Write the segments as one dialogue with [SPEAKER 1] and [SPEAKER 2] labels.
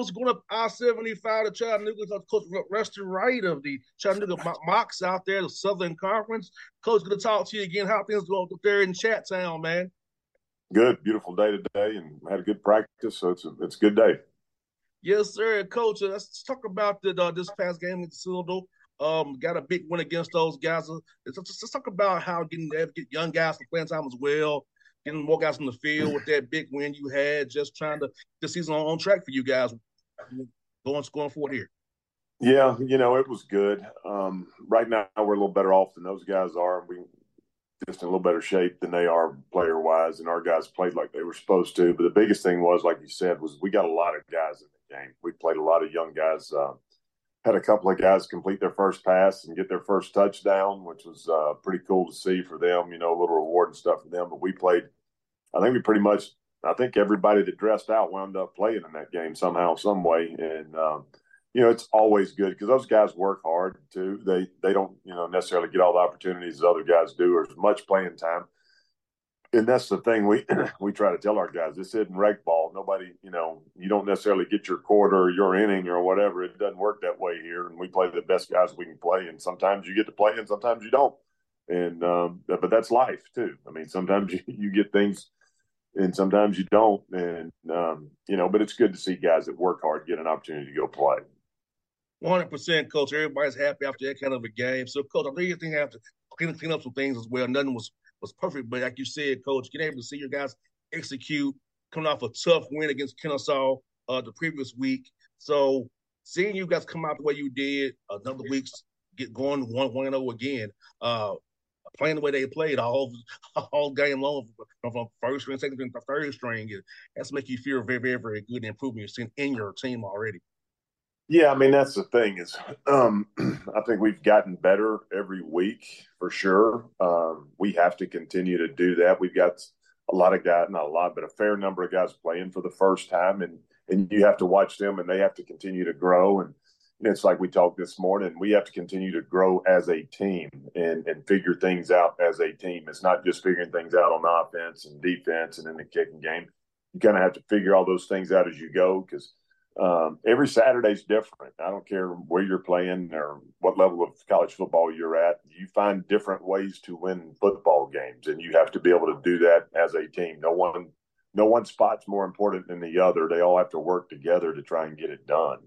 [SPEAKER 1] Right, going up I 75 to Chattanooga. Coach Rusty Wright of the Chattanooga Mo- Mocs out there, the Southern Conference. Coach, good to talk to you again. How things going up there in Chat Town, man?
[SPEAKER 2] Good, beautiful day today, and had a good practice, so it's a, it's a good day.
[SPEAKER 1] Yes, sir, Coach. Let's talk about the, uh, this past game in Citadel. Um, got a big win against those guys. Uh, Let's, let's, let's talk about how getting get young guys some playing time as well, getting more guys on the field with that big win you had. Just trying to the season on, on track for you guys going going forward here.
[SPEAKER 2] Yeah, you know it was good. Um, right now we're a little better off than those guys are. We just in a little better shape than they are player wise, and our guys played like they were supposed to. But the biggest thing was, like you said, was we got a lot of guys in the game. We played a lot of young guys. Uh, had a couple of guys complete their first pass and get their first touchdown, which was uh, pretty cool to see for them. You know, a little reward and stuff for them. But we played. I think we pretty much. I think everybody that dressed out wound up playing in that game somehow, some way, and. Um, you know, it's always good because those guys work hard too. They they don't you know necessarily get all the opportunities as other guys do or as much playing time. And that's the thing we we try to tell our guys. This isn't rec ball. Nobody, you know, you don't necessarily get your quarter or your inning or whatever. It doesn't work that way here. And we play the best guys we can play. And sometimes you get to play and sometimes you don't. And um, but that's life too. I mean, sometimes you, you get things and sometimes you don't. And um, you know, but it's good to see guys that work hard get an opportunity to go play.
[SPEAKER 1] One hundred percent, coach. Everybody's happy after that kind of a game. So, coach, I think you think I have to clean, clean up some things as well. Nothing was was perfect, but like you said, coach, getting able to see your guys execute, coming off a tough win against Kennesaw uh, the previous week. So, seeing you guys come out the way you did, another week's get going one one zero again. Uh, playing the way they played all all game long from, from first string, second string, third string, to make you feel very, very, very good improvement you're seeing in your team already.
[SPEAKER 2] Yeah, I mean that's the thing is, um, I think we've gotten better every week for sure. Um, we have to continue to do that. We've got a lot of guys, not a lot, but a fair number of guys playing for the first time, and and you have to watch them, and they have to continue to grow. And, and it's like we talked this morning, we have to continue to grow as a team and and figure things out as a team. It's not just figuring things out on offense and defense and in the kicking game. You kind of have to figure all those things out as you go because um, every Saturday's different. I don't care where you're playing or what level of college football you're at. You find different ways to win football games, and you have to be able to do that as a team. No one, no one spot's more important than the other. They all have to work together to try and get it done.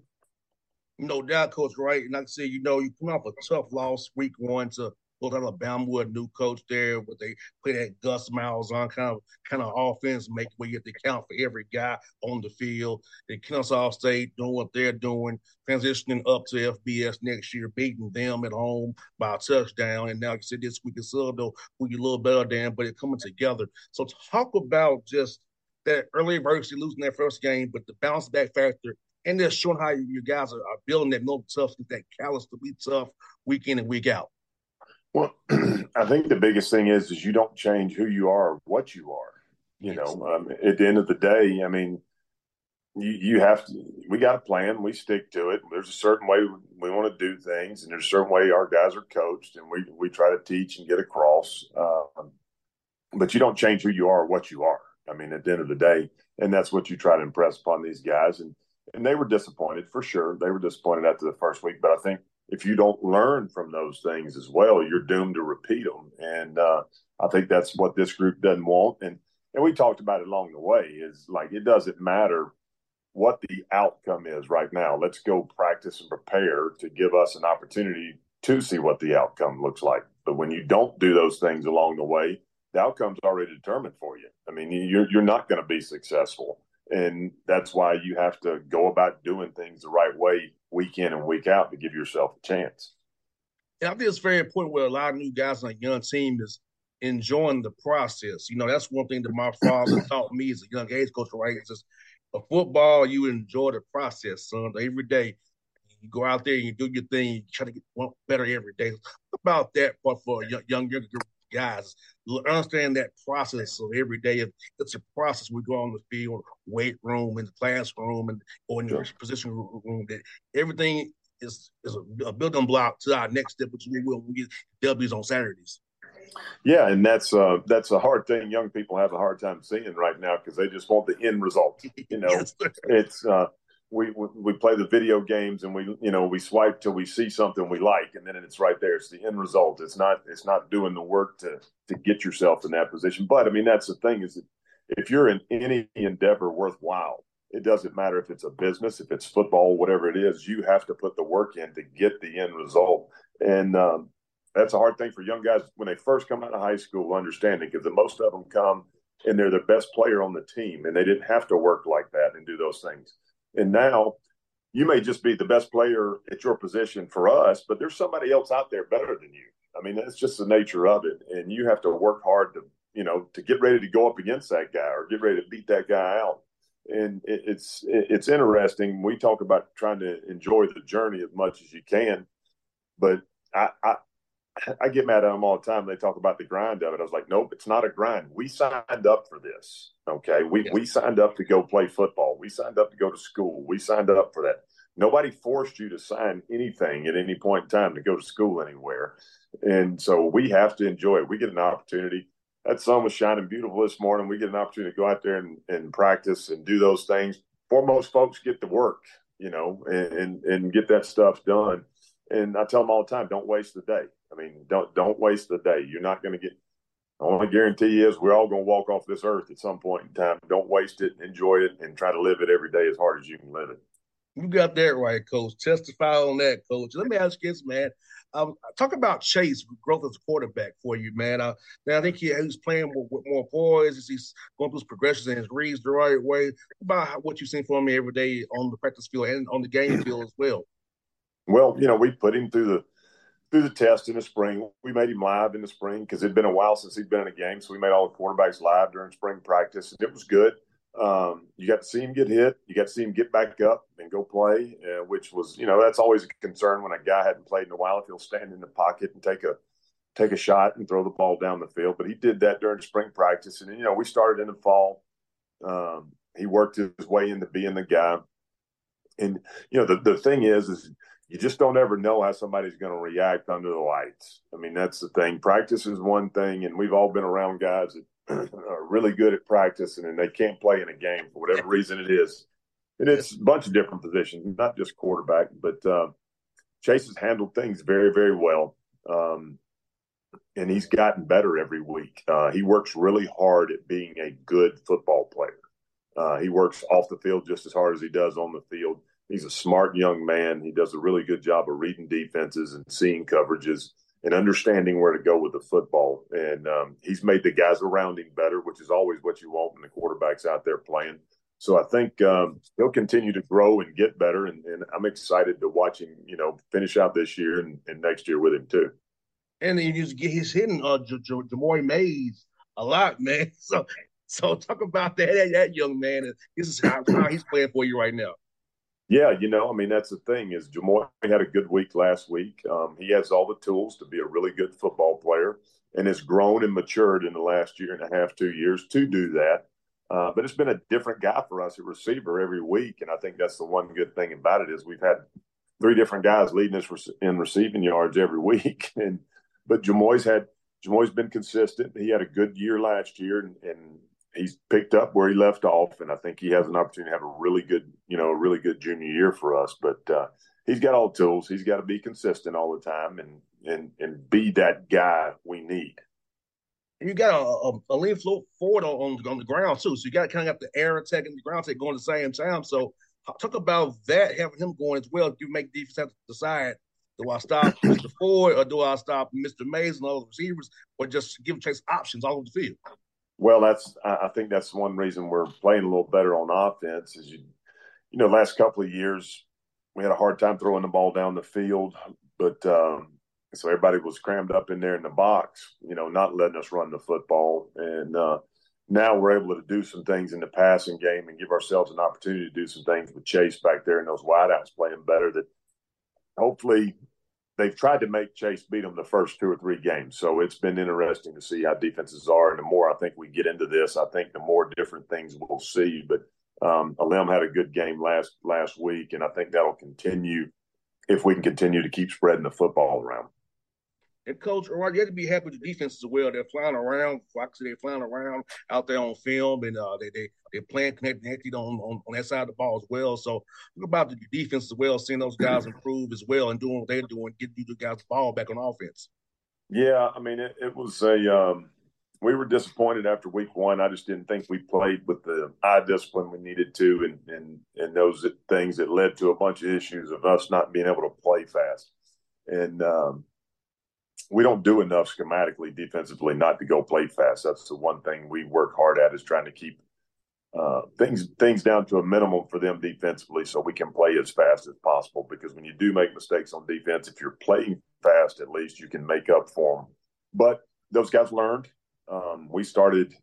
[SPEAKER 1] No doubt, Coach. Right, and like I said, you know, you come off a tough loss week one to North Alabama with a new coach there, but they play that Gus Malzahn kind of kind of offense, make where you have to count for every guy on the field. Then Kennesaw State doing what they're doing, transitioning up to FBS next year, beating them at home by a touchdown. And now you said this week is though, who you a little better than, but it's coming together. So talk about just that early adversity, losing that first game, but the bounce back factor and just showing how you guys are, are building that mental toughness, that callous to be tough week in and week out.
[SPEAKER 2] Well, I think the biggest thing is is you don't change who you are, or what you are. You know, um, at the end of the day, I mean, you you have to. We got a plan. We stick to it. There's a certain way we want to do things, and there's a certain way our guys are coached, and we we try to teach and get across. Um, but you don't change who you are, or what you are. I mean, at the end of the day, and that's what you try to impress upon these guys. And and they were disappointed for sure. They were disappointed after the first week, but I think if you don't learn from those things as well, you're doomed to repeat them. And uh, I think that's what this group doesn't want. And and we talked about it along the way. Is like it doesn't matter what the outcome is right now. Let's go practice and prepare to give us an opportunity to see what the outcome looks like. But when you don't do those things along the way, the outcome's already determined for you. I mean, you're you're not going to be successful, and that's why you have to go about doing things the right way week in and week out to give yourself a chance.
[SPEAKER 1] And I think it's very important where a lot of new guys on a young team is enjoying the process. You know, that's one thing that my father taught me as a young age coach, right? It's just a football, you enjoy the process, son. Every day you go out there and you do your thing, you try to get better every day. about that but for young, young, younger guys? Understand that process. So every day, it's a process. We go on the field, weight room, in the classroom, and or in your position room. That everything is is a, a, building block to our next step, which we will we get W's on Saturdays.
[SPEAKER 2] Yeah, and that's uh, that's a hard thing. Young people have a hard time seeing right now because they just want the end result. You know, yes, it's uh, we, we play the video games and we you know we swipe till we see something we like and then it's right there. It's the end result. It's not it's not doing the work to to get yourself in that position. But i mean that's the thing is that if you're in any endeavor worthwhile it doesn't matter if it's a business if it's football whatever it is you have to put the work in to get the end result. And um, that's a hard thing for young guys when they first come out of high school understanding because most of them come and they're the best player on the team and they didn't have to work like that and do those things and now you may just be the best player at your position for us, but there's somebody else out there better than you. I mean, that's just the nature of it. And you have to work hard to, you know, to get ready to go up against that guy or get ready to beat that guy out. And it, it's it's interesting. We talk about trying to enjoy the journey as much as you can, but I, I I get mad at them all the time. They talk about the grind of it. I was like, nope, it's not a grind. We signed up for this. Okay. We, yeah. we signed up to go play football. We signed up to go to school. We signed up for that. Nobody forced you to sign anything at any point in time to go to school anywhere. And so we have to enjoy it. We get an opportunity. That sun was shining beautiful this morning. We get an opportunity to go out there and, and practice and do those things. Foremost folks, get to work, you know, and, and, and get that stuff done. And I tell them all the time, don't waste the day. I mean, don't don't waste the day. You're not going to get. The only guarantee is we're all going to walk off this earth at some point in time. Don't waste it. Enjoy it, and try to live it every day as hard as you can live it.
[SPEAKER 1] You got that right, Coach. Testify on that, Coach. Let me ask you this, man. Um, talk about Chase growth as a quarterback for you, man. Uh, I think he, he's playing with, with more poise. He's going through his progressions and his reads the right way. About what you've seen from him every day on the practice field and on the game field as well.
[SPEAKER 2] Well, you know, we put him through the through the test in the spring. We made him live in the spring because it'd been a while since he'd been in a game. So we made all the quarterbacks live during spring practice. And it was good. Um, you got to see him get hit. You got to see him get back up and go play, uh, which was, you know, that's always a concern when a guy hadn't played in a while. If he'll stand in the pocket and take a take a shot and throw the ball down the field. But he did that during spring practice, and you know we started in the fall. Um, he worked his way into being the guy, and you know the the thing is is you just don't ever know how somebody's going to react under the lights. I mean that's the thing. Practice is one thing, and we've all been around guys that are really good at practicing and they can't play in a game for whatever reason it is. And it's a bunch of different positions, not just quarterback, but uh, Chase has handled things very, very well. Um, and he's gotten better every week. Uh, he works really hard at being a good football player. Uh, he works off the field just as hard as he does on the field. He's a smart young man. He does a really good job of reading defenses and seeing coverages and understanding where to go with the football. And um, he's made the guys around him better, which is always what you want when the quarterback's out there playing. So I think um, he'll continue to grow and get better, and, and, I'm excited to watch him, you know, finish out this year and, and next year with him too.
[SPEAKER 1] And get his hitting uh, J- J- Jamoi Mayes a lot, man. So so talk about that that, that young man. This is how, how he's playing for you right now.
[SPEAKER 2] Yeah, you know, I mean, that's the thing is Jamoi had a good week last week. Um, he has all the tools to be a really good football player and has grown and matured in the last year and a half, two years to do that. Uh, but it's been a different guy for us at receiver every week, and I think that's the one good thing about it is we've had three different guys leading us in receiving yards every week. And but Jamoi's had Jamoi's been consistent. He had a good year last year, and, and he's picked up where he left off. And I think he has an opportunity to have a really good, you know, a really good junior year for us. But uh, he's got all the tools. He's got to be consistent all the time and and and be that guy we need
[SPEAKER 1] and you got a, a, Ailym float forward on, on, the ground too. So you got kind of got the air attack and the ground attack going at the same time. So talk about that having him going as well. Do you make defense have to decide? Do I stop Mr. Ford or do I stop Mr. Mayes and all the receivers, or just give Chase options all over the field?
[SPEAKER 2] Well, that's I think that's one reason we're playing a little better on offense. Is you, you know, last couple of years we had a hard time throwing the ball down the field, but um, so everybody was crammed up in there in the box, you know, not letting us run the football. And uh, now we're able to do some things in the passing game and give ourselves an opportunity to do some things with Chase back there and those wideouts playing better. That hopefully they've tried to make Chase beat them the first two or three games. So it's been interesting to see how defenses are. And the more I think we get into this, I think the more different things we'll see. But um, Ailym had a good game last last week, and I think that'll continue if we can continue to keep spreading the football around.
[SPEAKER 1] And coach, you have to be happy with the defense as well. They're flying around. Fox, they're flying around out there on film, and uh, they they they're playing connected on, on, on that side of the ball as well. So talk about the defense as well, seeing those guys improve as well, and doing what they're doing, getting you the guys the ball back on offense.
[SPEAKER 2] Yeah, I mean, it, it was a. Um, we were disappointed after week one. I just didn't think we played with the eye discipline we needed to, and and and those things that led to a bunch of issues of us not being able to play fast. And um, we don't do enough schematically defensively not to go play fast. That's the one thing we work hard at is trying to keep uh, things things down to a minimum for them defensively, so we can play as fast as possible. Because when you do make mistakes on defense, if you're playing fast, at least you can make up for them. But those guys learned. Um, we started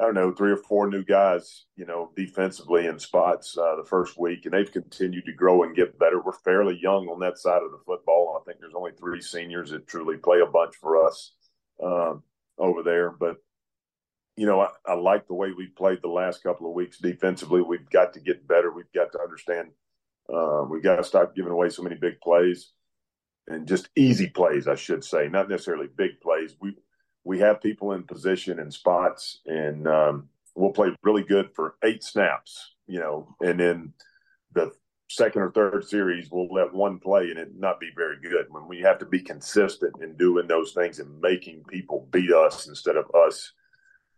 [SPEAKER 2] I don't know, three or four new guys, you know, defensively in spots uh, the first week, and they've continued to grow and get better. We're fairly young on that side of the football. I think there's only three seniors that truly play a bunch for us um, over there. But, you know, I, I like the way we played the last couple of weeks defensively. We've got to get better. We've got to understand. Uh, we've got to stop giving away so many big plays and just easy plays, I should say, not necessarily big plays. We we have people in position and spots, and um, we'll play really good for eight snaps, you know, and then the second or third series we'll let one play and it not be very good. When we have to be consistent in doing those things and making people beat us instead of us,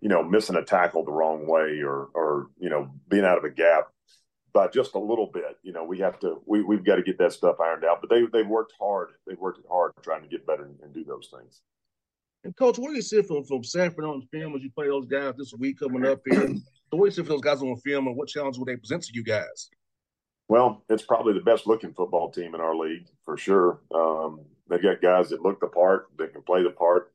[SPEAKER 2] you know, missing a tackle the wrong way or or you know being out of a gap by just a little bit. You know, we have to we we've got to get that stuff ironed out. But they they've worked hard. They've worked hard trying to get better and, and do those things.
[SPEAKER 1] And coach, what do you see from from Samford on film as you play those guys this week coming up here? So what do you see for those guys on film, and what challenge will they present to you guys?
[SPEAKER 2] Well, it's probably the best looking football team in our league for sure. Um, they've got guys that look the part, that can play the part.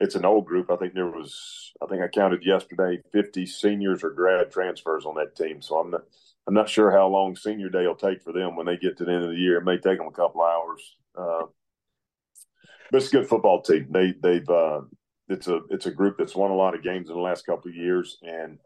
[SPEAKER 2] It's an old group. I think there was, I think I counted yesterday, fifty seniors or grad transfers on that team. So I'm not, I'm not sure how long senior day will take for them when they get to the end of the year. It may take them a couple hours. Uh, But it's a good football team. They they've uh, it's a it's a group that's won a lot of games in the last couple of years, and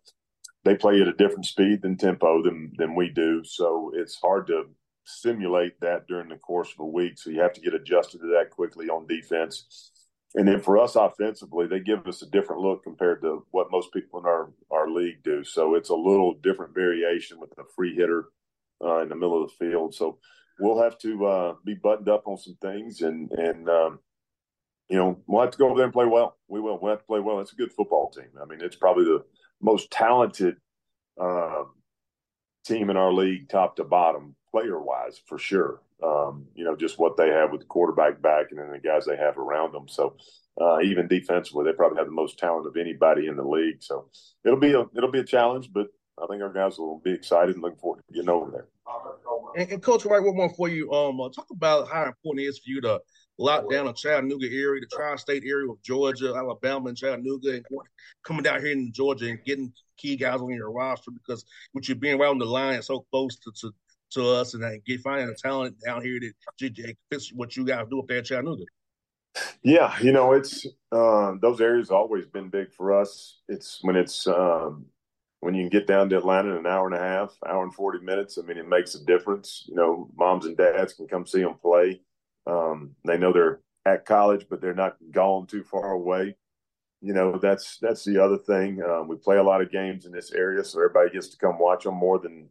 [SPEAKER 2] they play at a different speed than tempo than than we do. So it's hard to simulate that during the course of a week. So you have to get adjusted to that quickly on defense. And then for us offensively, they give us a different look compared to what most people in our, our league do. So it's a little different variation with a free hitter uh, in the middle of the field. So we'll have to uh, be buttoned up on some things and and um, you know we'll have to go over there and play well. We will. We'll have to play well. It's a good football team. I mean, it's probably the most talented uh, team in our league, top to bottom, player wise, for sure. Um, you know, just what they have with the quarterback back and then the guys they have around them. So uh, even defensively, they probably have the most talent of anybody in the league. So it'll be a it'll be a challenge, but I think our guys will be excited and looking forward to getting over there.
[SPEAKER 1] And, and Coach Wright, one more for you. Um, uh, talk about how important it is for you to lock down the Chattanooga area, the tri-state area of Georgia, Alabama, and Chattanooga, and coming down here in Georgia and getting key guys on your roster because with you being around the line so close to, to, to us and get finding the talent down here that fits what you guys do up there in Chattanooga.
[SPEAKER 2] Yeah, you know, it's uh, those areas always been big for us. It's when it's um, when you can get down to Atlanta in an hour and a half, hour and 40 minutes, I mean, it makes a difference. You know, moms and dads can come see them play. Um, they know they're at college, but they're not gone too far away. You know, that's that's the other thing. Um, we play a lot of games in this area, so everybody gets to come watch them more than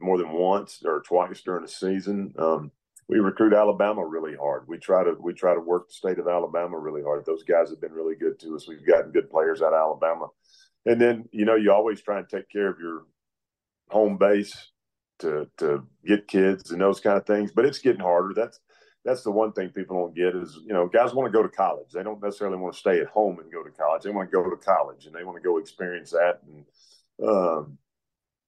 [SPEAKER 2] more than once or twice during the season. Um, we recruit Alabama really hard. We try to we try to work the state of Alabama really hard. Those guys have been really good to us. We've gotten good players out of Alabama and then you know you always try and take care of your home base to to get kids and those kind of things. But it's getting harder. That's that's the one thing people don't get is you know guys want to go to college. They don't necessarily want to stay at home and go to college. They want to go to college and they want to go experience that. And um,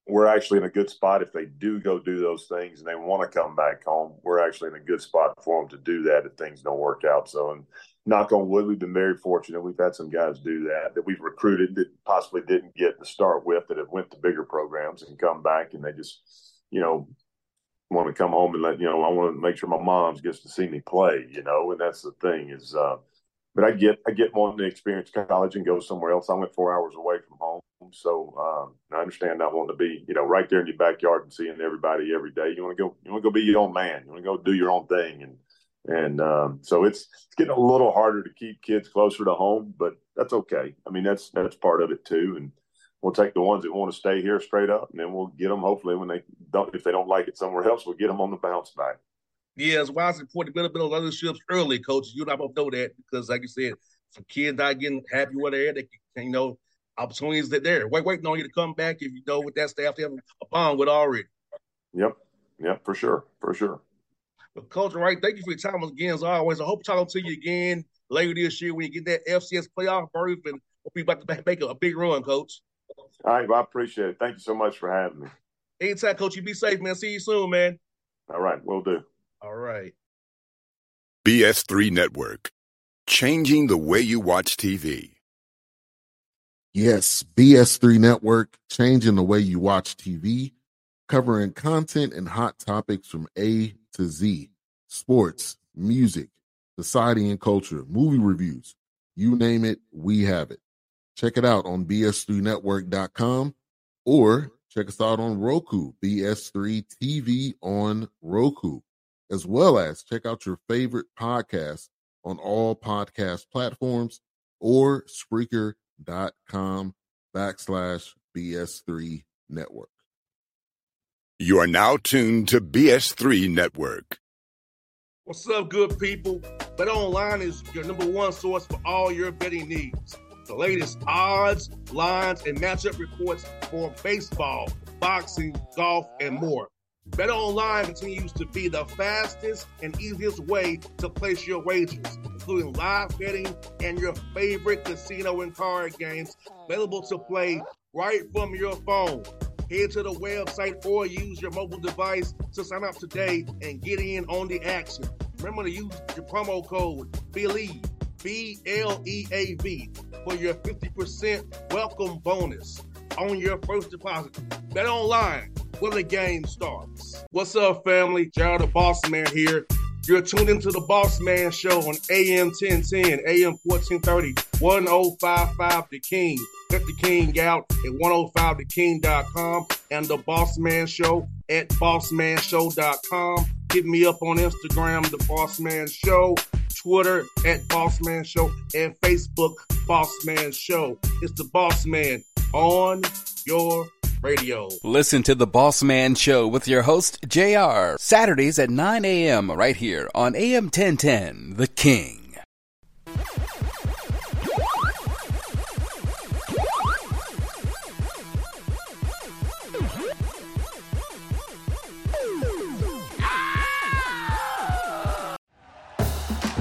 [SPEAKER 2] we're actually in a good spot if they do go do those things and they want to come back home. We're actually in a good spot for them to do that if things don't work out. So and knock on wood, we've been very fortunate. We've had some guys do that that we've recruited that possibly didn't get to start with that have went to bigger programs and come back and they just, you know, want to come home and let you know. I want to make sure my mom's gets to see me play, you know, and that's the thing is. uh but I get I get wanting to experience college and go somewhere else. I went four hours away from home, so um, I understand not wanting to be you know right there in your backyard and seeing everybody every day. You want to go you want to go be your own man. You want to go do your own thing and and um, so it's it's getting a little harder to keep kids closer to home, but that's okay. I mean, that's that's part of it too. And we'll take the ones that want to stay here straight up, and then we'll get them. Hopefully, when they don't, if they don't like it somewhere else, we'll get them on the bounce back.
[SPEAKER 1] Yeah, it's why it's important to build a bit of relationships early, coach. You and I both know that because, like you said, some kids not getting happy where they're at, they can, you know, opportunities that there. Wait, waiting on you to come back if you know with that staff they have a bond with already.
[SPEAKER 2] Yep, yep, for sure, for sure.
[SPEAKER 1] But Coach Wright? thank you for your time again as always. I hope talking to you again later this year when you get that FCS playoff berth and hope you about to make a big run, Coach.
[SPEAKER 2] All right, well, I appreciate it. Thank you so much for having me.
[SPEAKER 1] Anytime, Coach. You be safe, man. See you soon, man.
[SPEAKER 2] All right, we'll do.
[SPEAKER 1] All right.
[SPEAKER 3] BS3 Network, changing the way you watch TV.
[SPEAKER 4] Yes, BS3 Network, changing the way you watch TV, covering content and hot topics from A to Z sports, music, society and culture, movie reviews. You name it, we have it. Check it out on bs3network.com or check us out on Roku, BS3 TV on Roku, as well as check out your favorite podcast on all podcast platforms or Spreaker.com backslash BS3 network.
[SPEAKER 3] You are now tuned to BS3 Network.
[SPEAKER 1] What's up, good people? Bet Online is your number one source for all your betting needs. The latest odds, lines, and matchup reports for baseball, boxing, golf, and more. Bet Online continues to be the fastest and easiest way to place your wagers, including live betting and your favorite casino and card games available to play right from your phone. Head to the website or use your mobile device to sign up today and get in on the action. Remember to use your promo code BLEAV, B L E A V, for your 50% welcome bonus on your first deposit. Bet online where the game starts. What's up, family? Gerald the Boss Man here You're tuned into the Boss Man Show on AM 1010, AM 1430, 1055 The King. Let the King out at 105theking.com and the Boss Man Show at bossmanshow.com. Hit me up on Instagram, The Boss Man Show, Twitter at Boss Man Show, and Facebook, Boss Man Show. It's the Boss Man on your radio.
[SPEAKER 5] Listen to the Boss Man Show with your host, JR, Saturdays at 9 a.m. right here on AM 1010, The King.